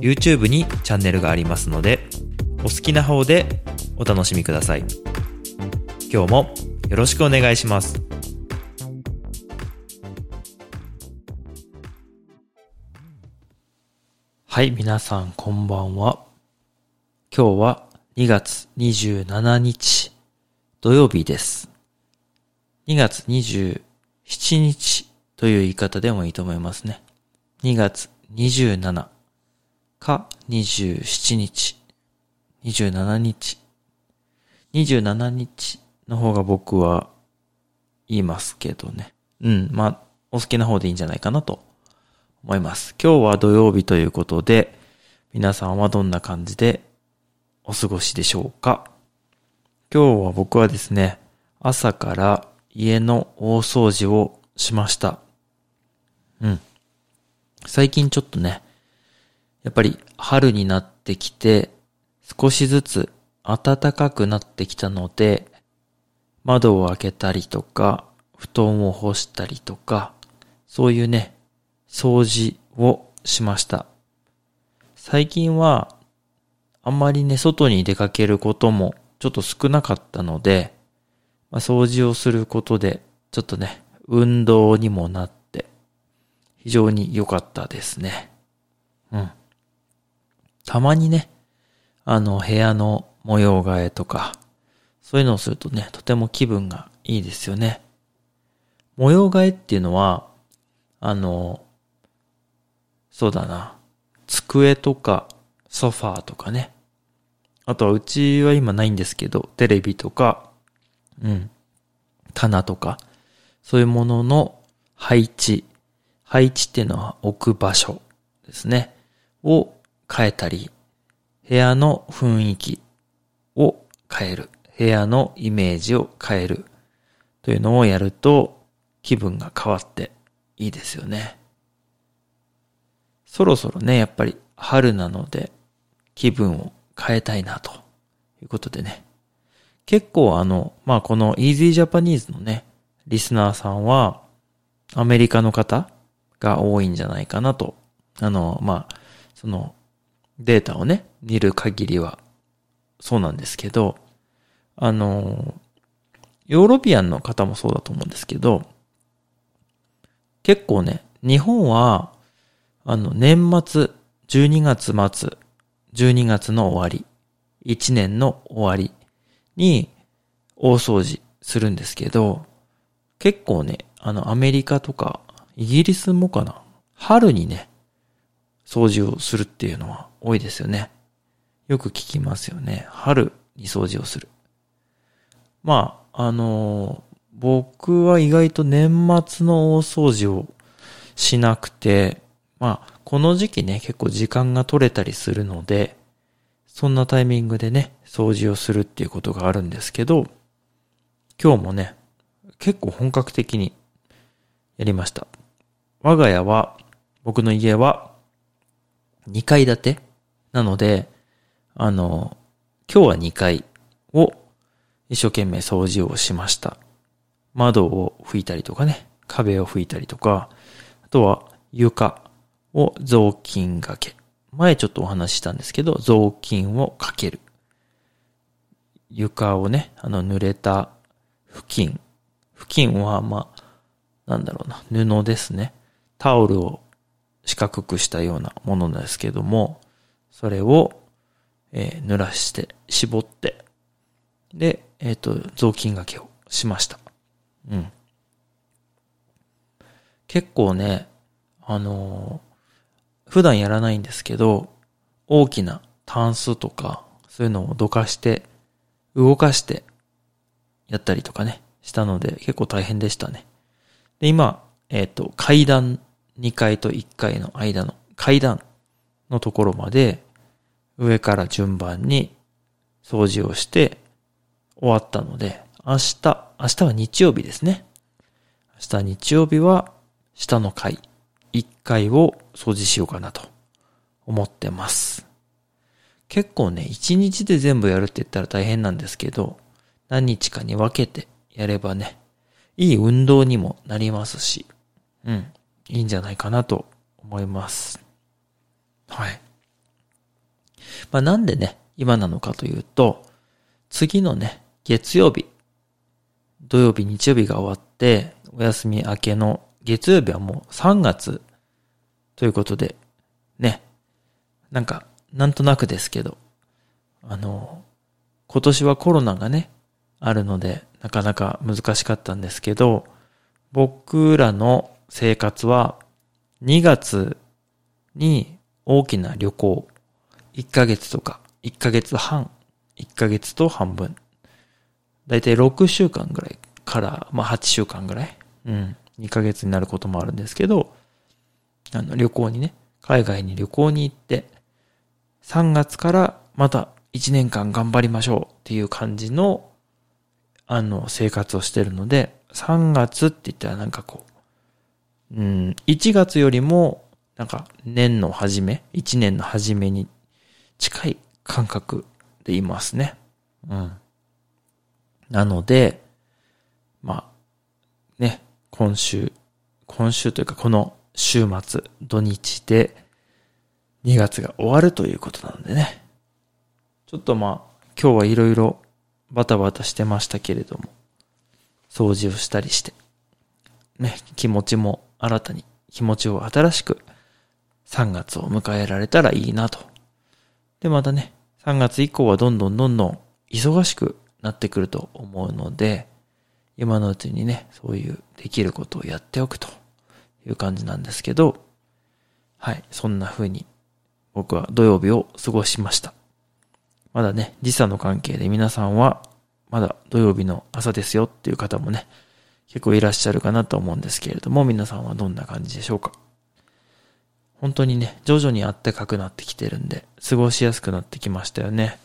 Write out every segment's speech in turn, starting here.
YouTube にチャンネルがありますので、お好きな方でお楽しみください。今日もよろしくお願いします。はい、皆さんこんばんは。今日は2月27日土曜日です。2月27日という言い方でもいいと思いますね。2月27か27日。27日。27日の方が僕は言いますけどね。うん、まあ、お好きな方でいいんじゃないかなと思います。今日は土曜日ということで、皆さんはどんな感じでお過ごしでしょうか今日は僕はですね、朝から家の大掃除をしました。うん。最近ちょっとね、やっぱり春になってきて、少しずつ暖かくなってきたので、窓を開けたりとか、布団を干したりとか、そういうね、掃除をしました。最近は、あんまりね、外に出かけることもちょっと少なかったので、まあ、掃除をすることで、ちょっとね、運動にもなって、非常に良かったですね。うん。たまにね、あの、部屋の模様替えとか、そういうのをするとね、とても気分がいいですよね。模様替えっていうのは、あの、そうだな、机とかソファーとかね。あとはうちは今ないんですけど、テレビとか、うん、棚とか、そういうものの配置。配置っていうのは置く場所ですね。を変えたり、部屋の雰囲気を変える。部屋のイメージを変える。というのをやると気分が変わっていいですよね。そろそろね、やっぱり春なので気分を変えたいなということでね。結構あの、まあ、この Easy Japanese のね、リスナーさんはアメリカの方が多いんじゃないかなと。あの、まあ、そのデータをね、見る限りは。そうなんですけど、あの、ヨーロピアンの方もそうだと思うんですけど、結構ね、日本は、あの、年末、12月末、12月の終わり、1年の終わりに大掃除するんですけど、結構ね、あの、アメリカとか、イギリスもかな、春にね、掃除をするっていうのは多いですよね。よく聞きますよね。春に掃除をする。まあ、あの僕は意外と年末の大掃除をしなくて、まあ、この時期ね、結構時間が取れたりするので、そんなタイミングでね、掃除をするっていうことがあるんですけど、今日もね、結構本格的にやりました。我が家は、僕の家は、2階建てなので、あの、今日は2階を一生懸命掃除をしました。窓を拭いたりとかね、壁を拭いたりとか、あとは床を雑巾がけ。前ちょっとお話ししたんですけど、雑巾をかける。床をね、あの濡れた布巾。布巾はまあ、なんだろうな、布ですね。タオルを四角くしたようなものですけども、それを、えー濡らして、絞って、で、えっ、と、雑巾掛けをしました。うん。結構ね、あのー普段やらないんですけど、大きなタンスとか、そういうのをどかして、動かして、やったりとかね、したので、結構大変でしたね。で、今、えっ、と、階段2階と1階の間の階段のところまで上から順番に掃除をして終わったので、明日、明日は日曜日ですね。明日日曜日は下の階、1階を掃除しようかなと思ってます。結構ね、1日で全部やるって言ったら大変なんですけど、何日かに分けてやればね、いい運動にもなりますし、うん、いいんじゃないかなと思います。はい。まあなんでね、今なのかというと、次のね、月曜日、土曜日、日曜日が終わって、お休み明けの月曜日はもう3月ということで、ね、なんか、なんとなくですけど、あの、今年はコロナがね、あるので、なかなか難しかったんですけど、僕らの生活は2月に大きな旅行、1ヶ月とか、1ヶ月半、1ヶ月と半分。だいたい6週間ぐらいから、まあ8週間ぐらい。うん。2ヶ月になることもあるんですけど、あの旅行にね、海外に旅行に行って、3月からまた1年間頑張りましょうっていう感じのあの、生活をしてるので、3月って言ったらなんかこう、うん、1月よりも、なんか年の初め、1年の初めに近い感覚でいますね。うん。なので、まあ、ね、今週、今週というかこの週末、土日で2月が終わるということなのでね。ちょっとまあ、今日はいろいろバタバタしてましたけれども、掃除をしたりして、ね、気持ちも新たに、気持ちを新しく3月を迎えられたらいいなと。で、またね、3月以降はどんどんどんどん忙しくなってくると思うので、今のうちにね、そういうできることをやっておくという感じなんですけど、はい、そんな風に僕は土曜日を過ごしました。まだね、時差の関係で皆さんは、まだ土曜日の朝ですよっていう方もね、結構いらっしゃるかなと思うんですけれども、皆さんはどんな感じでしょうか？本当にね、徐々に暖かくなってきてるんで、過ごしやすくなってきましたよね。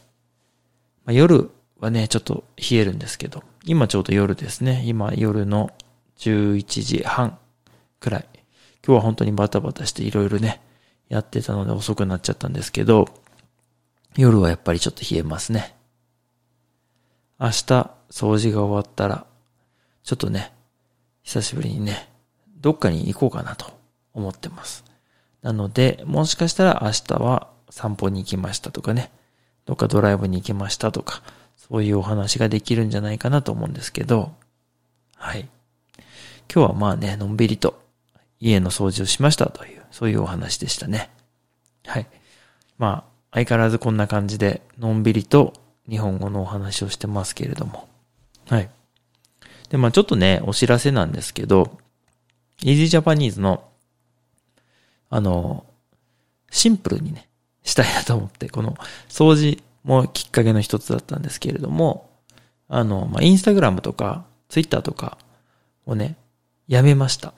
まあ、夜はね、ちょっと冷えるんですけど、今ちょうど夜ですね。今夜の11時半くらい。今日は本当にバタバタしていろいろね、やってたので遅くなっちゃったんですけど、夜はやっぱりちょっと冷えますね。明日掃除が終わったら、ちょっとね、久しぶりにね、どっかに行こうかなと思ってます。なので、もしかしたら明日は散歩に行きましたとかね、どっかドライブに行きましたとか、そういうお話ができるんじゃないかなと思うんですけど、はい。今日はまあね、のんびりと家の掃除をしましたという、そういうお話でしたね。はい。まあ、相変わらずこんな感じで、のんびりと日本語のお話をしてますけれども。はい。で、まあちょっとね、お知らせなんですけど、Easy Japanese の、あの、シンプルにね、したいなと思って、この掃除もきっかけの一つだったんですけれども、あの、まあ、インスタグラムとか、ツイッターとかをね、やめました。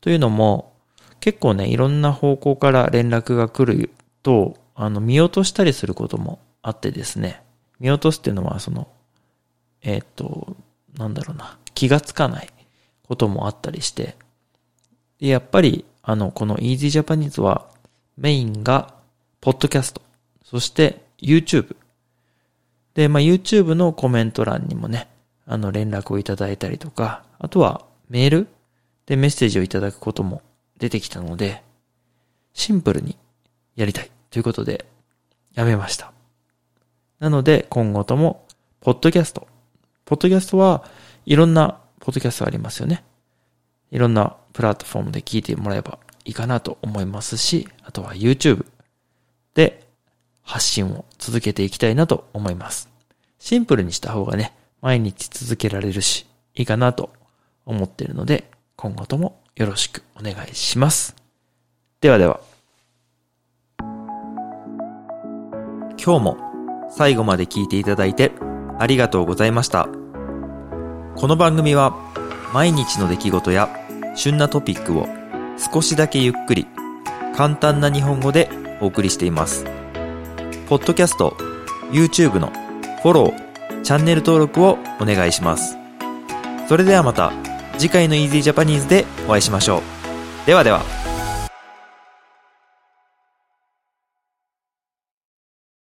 というのも、結構ね、いろんな方向から連絡が来ると、あの、見落としたりすることもあってですね、見落とすっていうのは、その、えっ、と、なんだろうな、気がつかないこともあったりして、やっぱり、あの、この Easy Japanese は、メインが、ポッドキャスト、そして YouTube。で、まあ、YouTube のコメント欄にもね、あの、連絡をいただいたりとか、あとは、メールでメッセージをいただくことも出てきたので、シンプルにやりたい。ということで、やめました。なので、今後とも、ポッドキャスト。ポッドキャストはいろんなポッドキャストありますよね。いろんなプラットフォームで聞いてもらえばいいかなと思いますし、あとは YouTube で発信を続けていきたいなと思います。シンプルにした方がね、毎日続けられるし、いいかなと思っているので、今後ともよろしくお願いします。ではでは。今日も最後まで聞いていただいてありがとうございました。この番組は毎日の出来事や旬なトピックを少しだけゆっくり簡単な日本語でお送りしています。ポッドキャスト、YouTube のフォロー、チャンネル登録をお願いします。それではまた次回の Easy Japanese でお会いしましょう。ではでは。